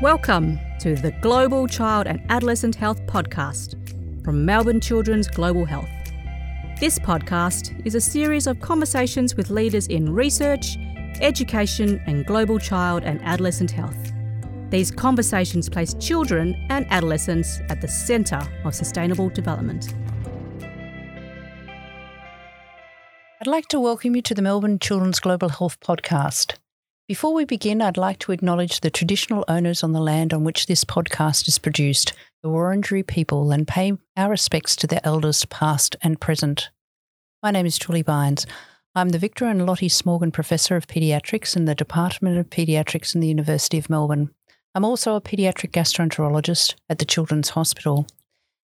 Welcome to the Global Child and Adolescent Health Podcast from Melbourne Children's Global Health. This podcast is a series of conversations with leaders in research, education, and global child and adolescent health. These conversations place children and adolescents at the centre of sustainable development. I'd like to welcome you to the Melbourne Children's Global Health Podcast. Before we begin, I'd like to acknowledge the traditional owners on the land on which this podcast is produced, the Wurundjeri people, and pay our respects to their elders past and present. My name is Julie Bines. I'm the Victor and Loti Smorgon Professor of Paediatrics in the Department of Paediatrics in the University of Melbourne. I'm also a paediatric gastroenterologist at the Children's Hospital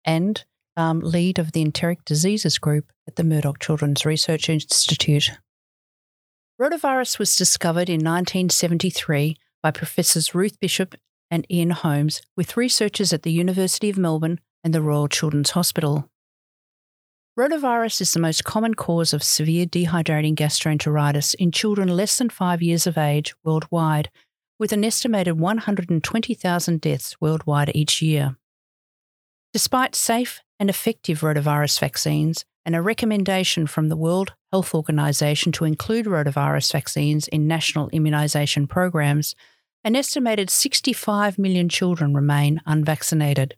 and um, lead of the enteric diseases group at the Murdoch Children's Research Institute. Rotavirus was discovered in 1973 by Professors Ruth Bishop and Ian Holmes with researchers at the University of Melbourne and the Royal Children's Hospital. Rotavirus is the most common cause of severe dehydrating gastroenteritis in children less than five years of age worldwide, with an estimated 120,000 deaths worldwide each year. Despite safe and effective rotavirus vaccines, and a recommendation from the World Health Organization to include rotavirus vaccines in national immunisation programs, an estimated 65 million children remain unvaccinated.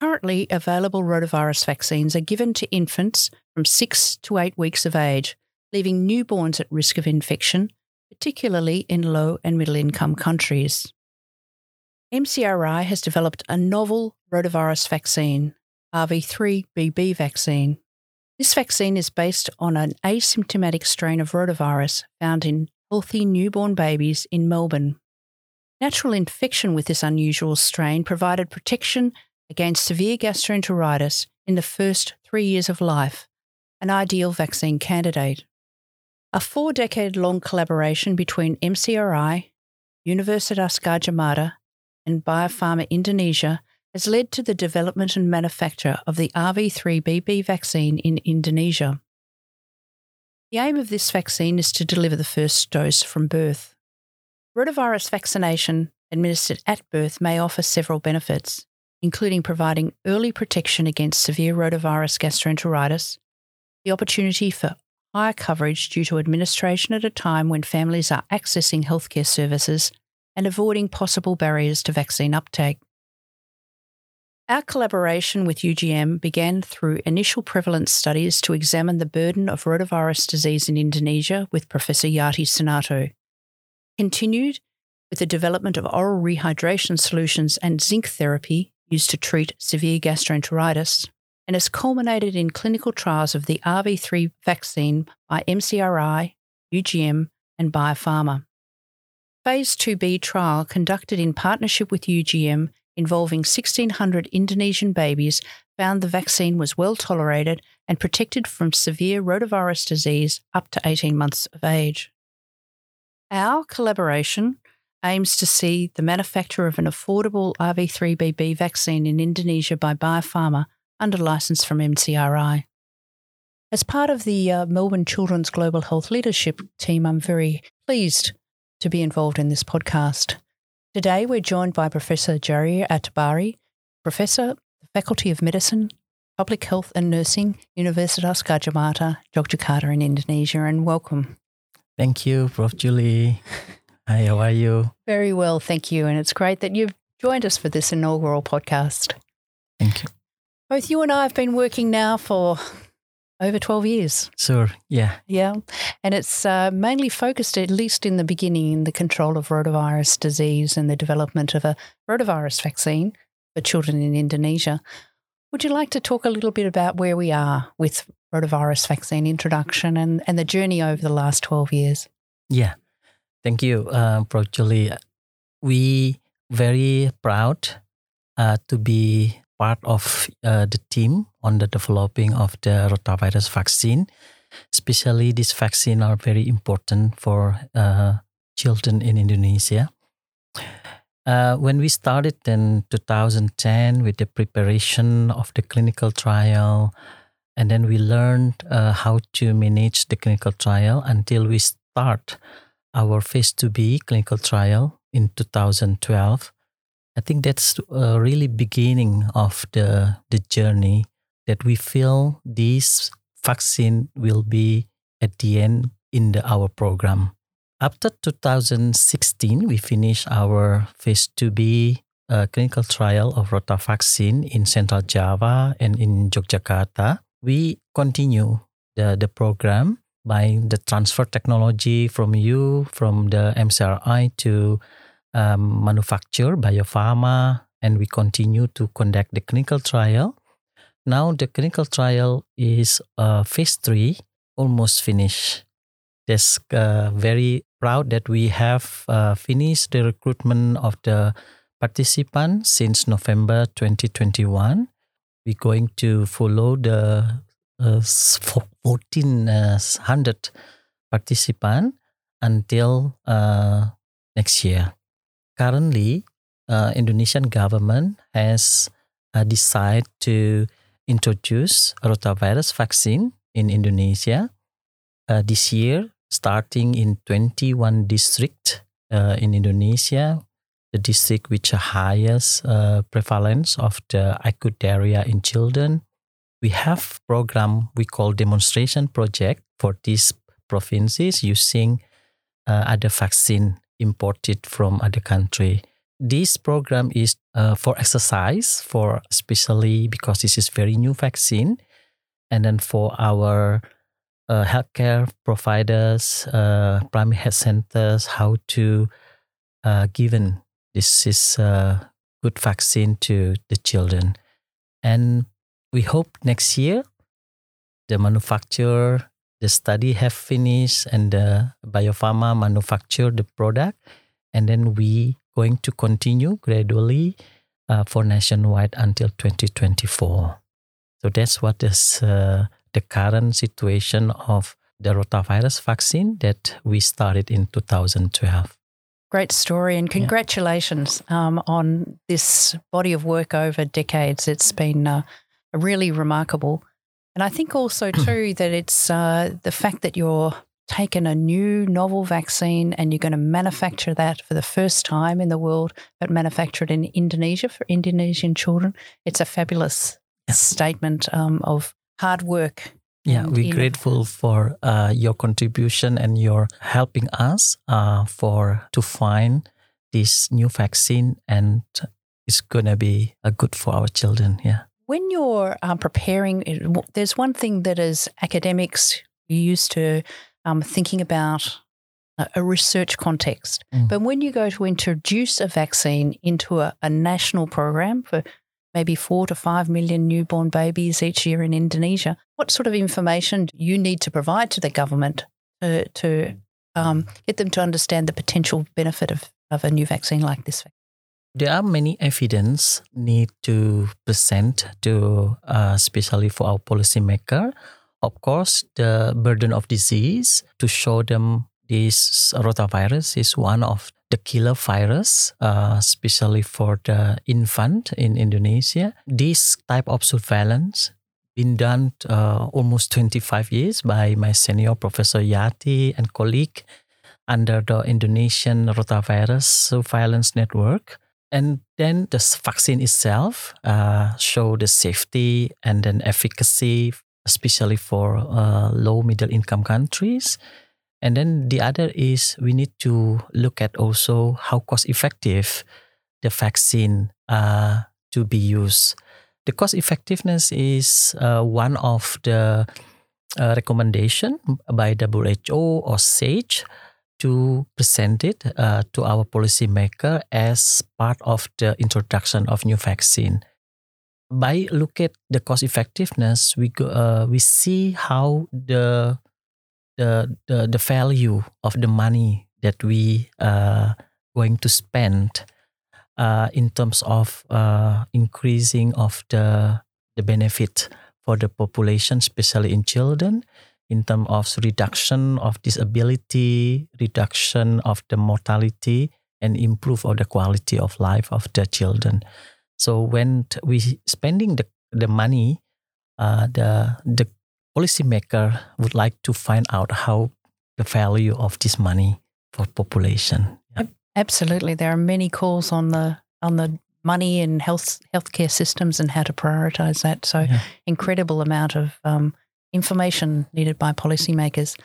Currently, available rotavirus vaccines are given to infants from 6 to 8 weeks of age, leaving newborns at risk of infection, particularly in low and middle income countries. MCRI has developed a novel rotavirus vaccine RV3BB vaccine. This vaccine is based on an asymptomatic strain of rotavirus found in healthy newborn babies in Melbourne. Natural infection with this unusual strain provided protection against severe gastroenteritis in the first three years of life, an ideal vaccine candidate. A four decade long collaboration between MCRI, Universitas Gadjah Mada, and Bio Farma Indonesia has led to the development and manufacture of the RV3BB vaccine in Indonesia. The aim of this vaccine is to deliver the first dose from birth. Rotavirus vaccination administered at birth may offer several benefits, including providing early protection against severe rotavirus gastroenteritis, the opportunity for higher coverage due to administration at a time when families are accessing healthcare services, and avoiding possible barriers to vaccine uptake. Our collaboration with UGM began through initial prevalence studies to examine the burden of rotavirus disease in Indonesia with Professor Yati Soenarto. Continued with the development of oral rehydration solutions and zinc therapy used to treat severe gastroenteritis, and has culminated in clinical trials of the RV3 vaccine by MCRI, UGM, and Bio Farma. Phase 2B trial conducted in partnership with UGM involving 1,600 Indonesian babies found the vaccine was well tolerated and protected from severe rotavirus disease up to 18 months of age. Our collaboration aims to see the manufacture of an affordable RV3BB vaccine in Indonesia by Bio Farma under license from MCRI. As part of the uh, Melbourne Children's Global Health Leadership team, I'm very pleased to be involved in this podcast. Today, we're joined by Professor Jarir At Thobari, Professor, Faculty of Medicine, Public Health and Nursing, Universitas Gadjah Mada, Yogyakarta in Indonesia, and welcome. Thank you, Prof. Julie. Hi, how are you? Very well, thank you. And it's great that you've joined us for this inaugural podcast. Thank you. Both you and I have been working now for over 12 years. Sure, yeah. Yeah. And it's uh, mainly focused, at least in the beginning, in the control of rotavirus disease and the development of a rotavirus vaccine for children in Indonesia. Would you like to talk a little bit about where we are with rotavirus vaccine introduction and, and the journey over the last 12 years? Yeah. Thank you, uh, Prof. Julie. We very proud uh, to be part of uh, the team on the developing of the rotavirus vaccine. Especially, these vaccine are very important for uh, children in Indonesia. Uh, when we started in 2010 with the preparation of the clinical trial, and then we learned uh, how to manage the clinical trial until we start our phase 2b clinical trial in 2012, I think that's a really beginning of the the journey that we feel this vaccine will be at the end in the, our program. After 2016, we finished our phase 2B uh, clinical trial of Rota vaccine in Central Java and in Yogyakarta. We continue the, the program by the transfer technology from you, from the MCRI to um, manufacture Bio Farma, and we continue to conduct the clinical trial. Now the clinical trial is uh, phase three, almost finished. That's uh, very proud that we have uh, finished the recruitment of the participants since November 2021. We're going to follow the uh, 1400 participants until uh, next year. Currently, uh, Indonesian government has uh, decided to introduce rotavirus vaccine in Indonesia uh, this year, starting in 21 districts uh, in Indonesia, the district which highest uh, prevalence of the acute diarrhea in children. We have program we call demonstration project for these provinces using uh, other vaccine imported from other country. This program is uh, for exercise, for especially because this is very new vaccine, and then for our uh, healthcare providers, uh, primary health centers, how to uh, given this is a good vaccine to the children, and we hope next year the manufacturer the study have finished and the Bio Farma manufacture the product and then we going to continue gradually uh, for nationwide until 2024 so that's what is uh, the current situation of the rotavirus vaccine that we started in 2012 Great story, and congratulations yeah. um, on this body of work over decades. It's been uh, really remarkable. And I think also too that it's uh, the fact that you're taking a new novel vaccine and you're going to manufacture that for the first time in the world, but manufacture it in Indonesia for Indonesian children. It's a fabulous yeah. statement um, of hard work. Yeah, we're grateful for uh, your contribution and your helping us uh, for to find this new vaccine, and it's gonna be a good for our children. Yeah. When you're um, preparing, there's one thing that as academics you're used to um, thinking about a research context. Mm. But when you go to introduce a vaccine into a, a, national program for maybe four to five million newborn babies each year in Indonesia, what sort of information do you need to provide to the government to, to um, get them to understand the potential benefit of, of a new vaccine like this? There are many evidence need to present to uh, especially for our policymaker. Of course the burden of disease to show them this rotavirus is one of the killer virus uh, especially for the infant in indonesia. This type of surveillance been done uh, almost 25 years by my senior professor yati and colleague under the indonesian rotavirus surveillance network and then the vaccine itself uh, show the safety and then efficacy, especially for uh, low middle income countries. And then the other is we need to look at also how cost effective the vaccine uh, to be used. The cost effectiveness is uh, one of the uh, recommendation by WHO or SAGE to present it uh, to our policymaker as part of the introduction of new vaccine. By look at the cost effectiveness, we go, uh, we see how the, the the the value of the money that we uh going to spend uh, in terms of uh, increasing of the the benefit for the population, especially in children, in terms of reduction of disability, reduction of the mortality, and improve of the quality of life of the children. So when we spending the, the money, uh, the the policymaker would like to find out how the value of this money for population. Absolutely, there are many calls on the on the money and health healthcare systems and how to prioritise that. So, Yeah. incredible amount of um, information needed by policymakers.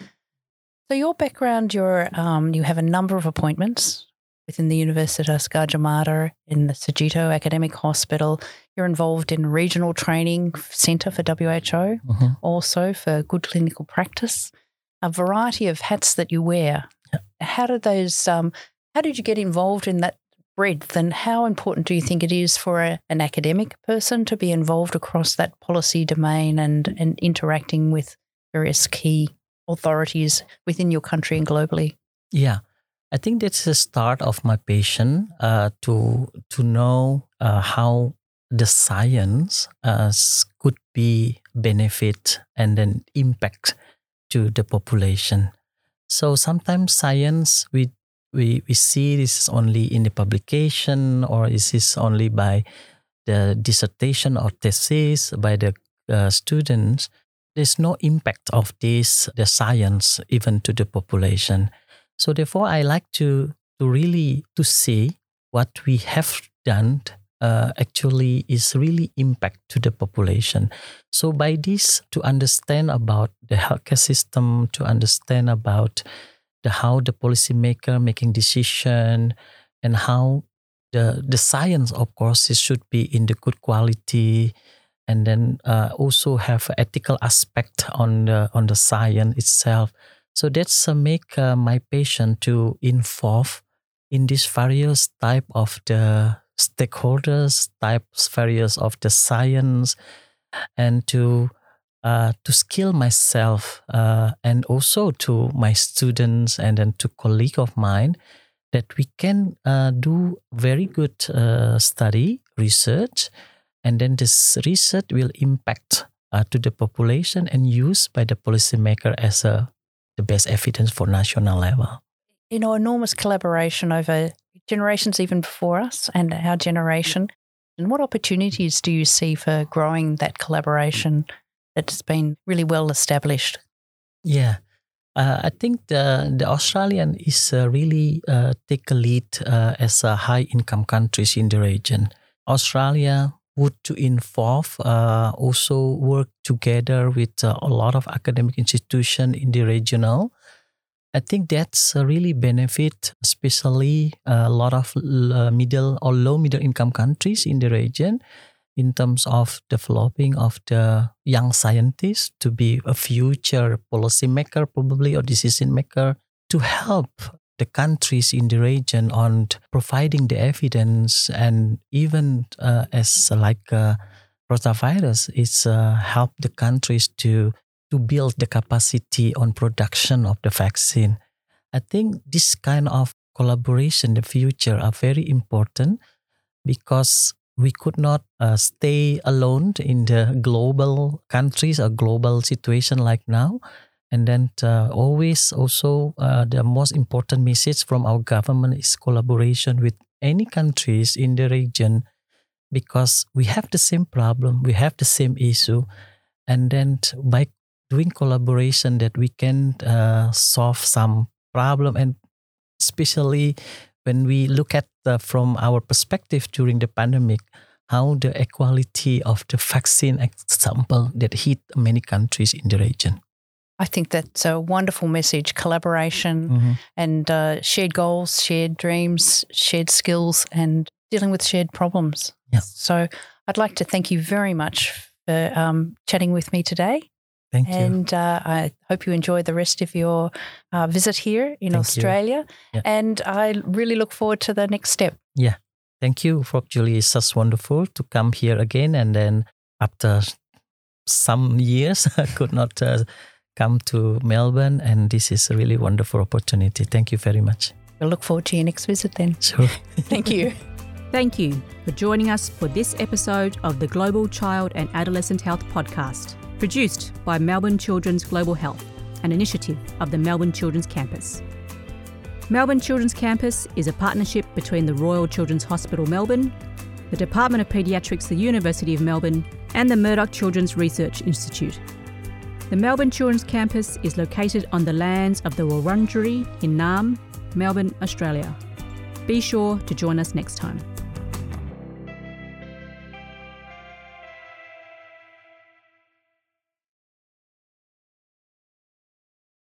So, your background, you're um, you have a number of appointments within the Universitas Gadjah Mada in the Sardjito Academic Hospital. You're involved in regional training centre for WHO, Mhm. also for good clinical practice. A variety of hats that you wear. How did those? Um, how did you get involved in that breadth, and how important do you think it is for a, an academic person to be involved across that policy domain and and interacting with various key authorities within your country and globally? Yeah, I think that's the start of my passion uh, to to know uh, how the science uh, could be benefit and then impact to the population. So sometimes science we we we see this is only in the publication or is this only by the dissertation or thesis by the uh, students. There's no impact of this the science even to the population. So therefore, I like to to really to see what we have done uh, actually is really impact to the population. So by this, to understand about the healthcare system, to understand about the how the policymaker making decision, and how the the science, of course, it should be in the good quality, and then uh, also have ethical aspect on the on the science itself. So that's uh, make uh, my passion to involve in these various type of the stakeholders, types various of the science, and to uh, to skill myself uh, and also to my students and then to colleague of mine that we can uh, do very good uh, study research and then this research will impact uh, to the population and used by the policymaker as a the best evidence for national level. You know, enormous collaboration over generations even before us and our generation. And what opportunities do you see for growing that collaboration that's been really well established? Yeah, uh, I think the the Australian is uh, really uh, take a lead as a high income countries in the region. Australia would to involve uh, also work together with uh, a lot of academic institution in the regional. I think that's a really benefit, especially uh, a lot of middle or low middle income countries in the region, in terms of developing of the young scientists to be a future policymaker, probably or decision maker, to help the countries in the region on providing the evidence and even uh, as like uh, rotavirus, it's uh, help the countries to to build the capacity on production of the vaccine. I think this kind of collaboration the future are very important because we could not uh, stay alone in the global countries or global situation like now. And then uh, always also uh, the most important message from our government is collaboration with any countries in the region because we have the same problem, we have the same issue, and then by doing collaboration that we can uh, solve some problem and especially when we look at the, from our perspective during the pandemic how the equality of the vaccine example that hit many countries in the region I think that's a wonderful message collaboration Mhm. and uh, shared goals, shared dreams, shared skills, and dealing with shared problems. Yeah. So I'd like to thank you very much for um, chatting with me today. Thank you And uh, I hope you enjoy the rest of your uh, visit here in Thank. Australia. Yeah. And I really look forward to the next step. Yeah. Thank you Prof. Julie it's just wonderful to come here again and then after some years I could not uh, come to Melbourne and this is a really wonderful opportunity thank you very much We'll look forward to your next visit then. sure Thank you. Thank you for joining us for this episode of the Global Child and Adolescent Health Podcast, produced by Melbourne Children's Global Health, an initiative of the Melbourne Children's Campus. Melbourne Children's Campus is a partnership between the Royal Children's Hospital Melbourne, the Department of Paediatrics, the University of Melbourne, and the Murdoch Children's Research Institute. The Melbourne Children's Campus is located on the lands of the Wurundjeri in Naarm, Melbourne, Australia. Be sure to join us next time.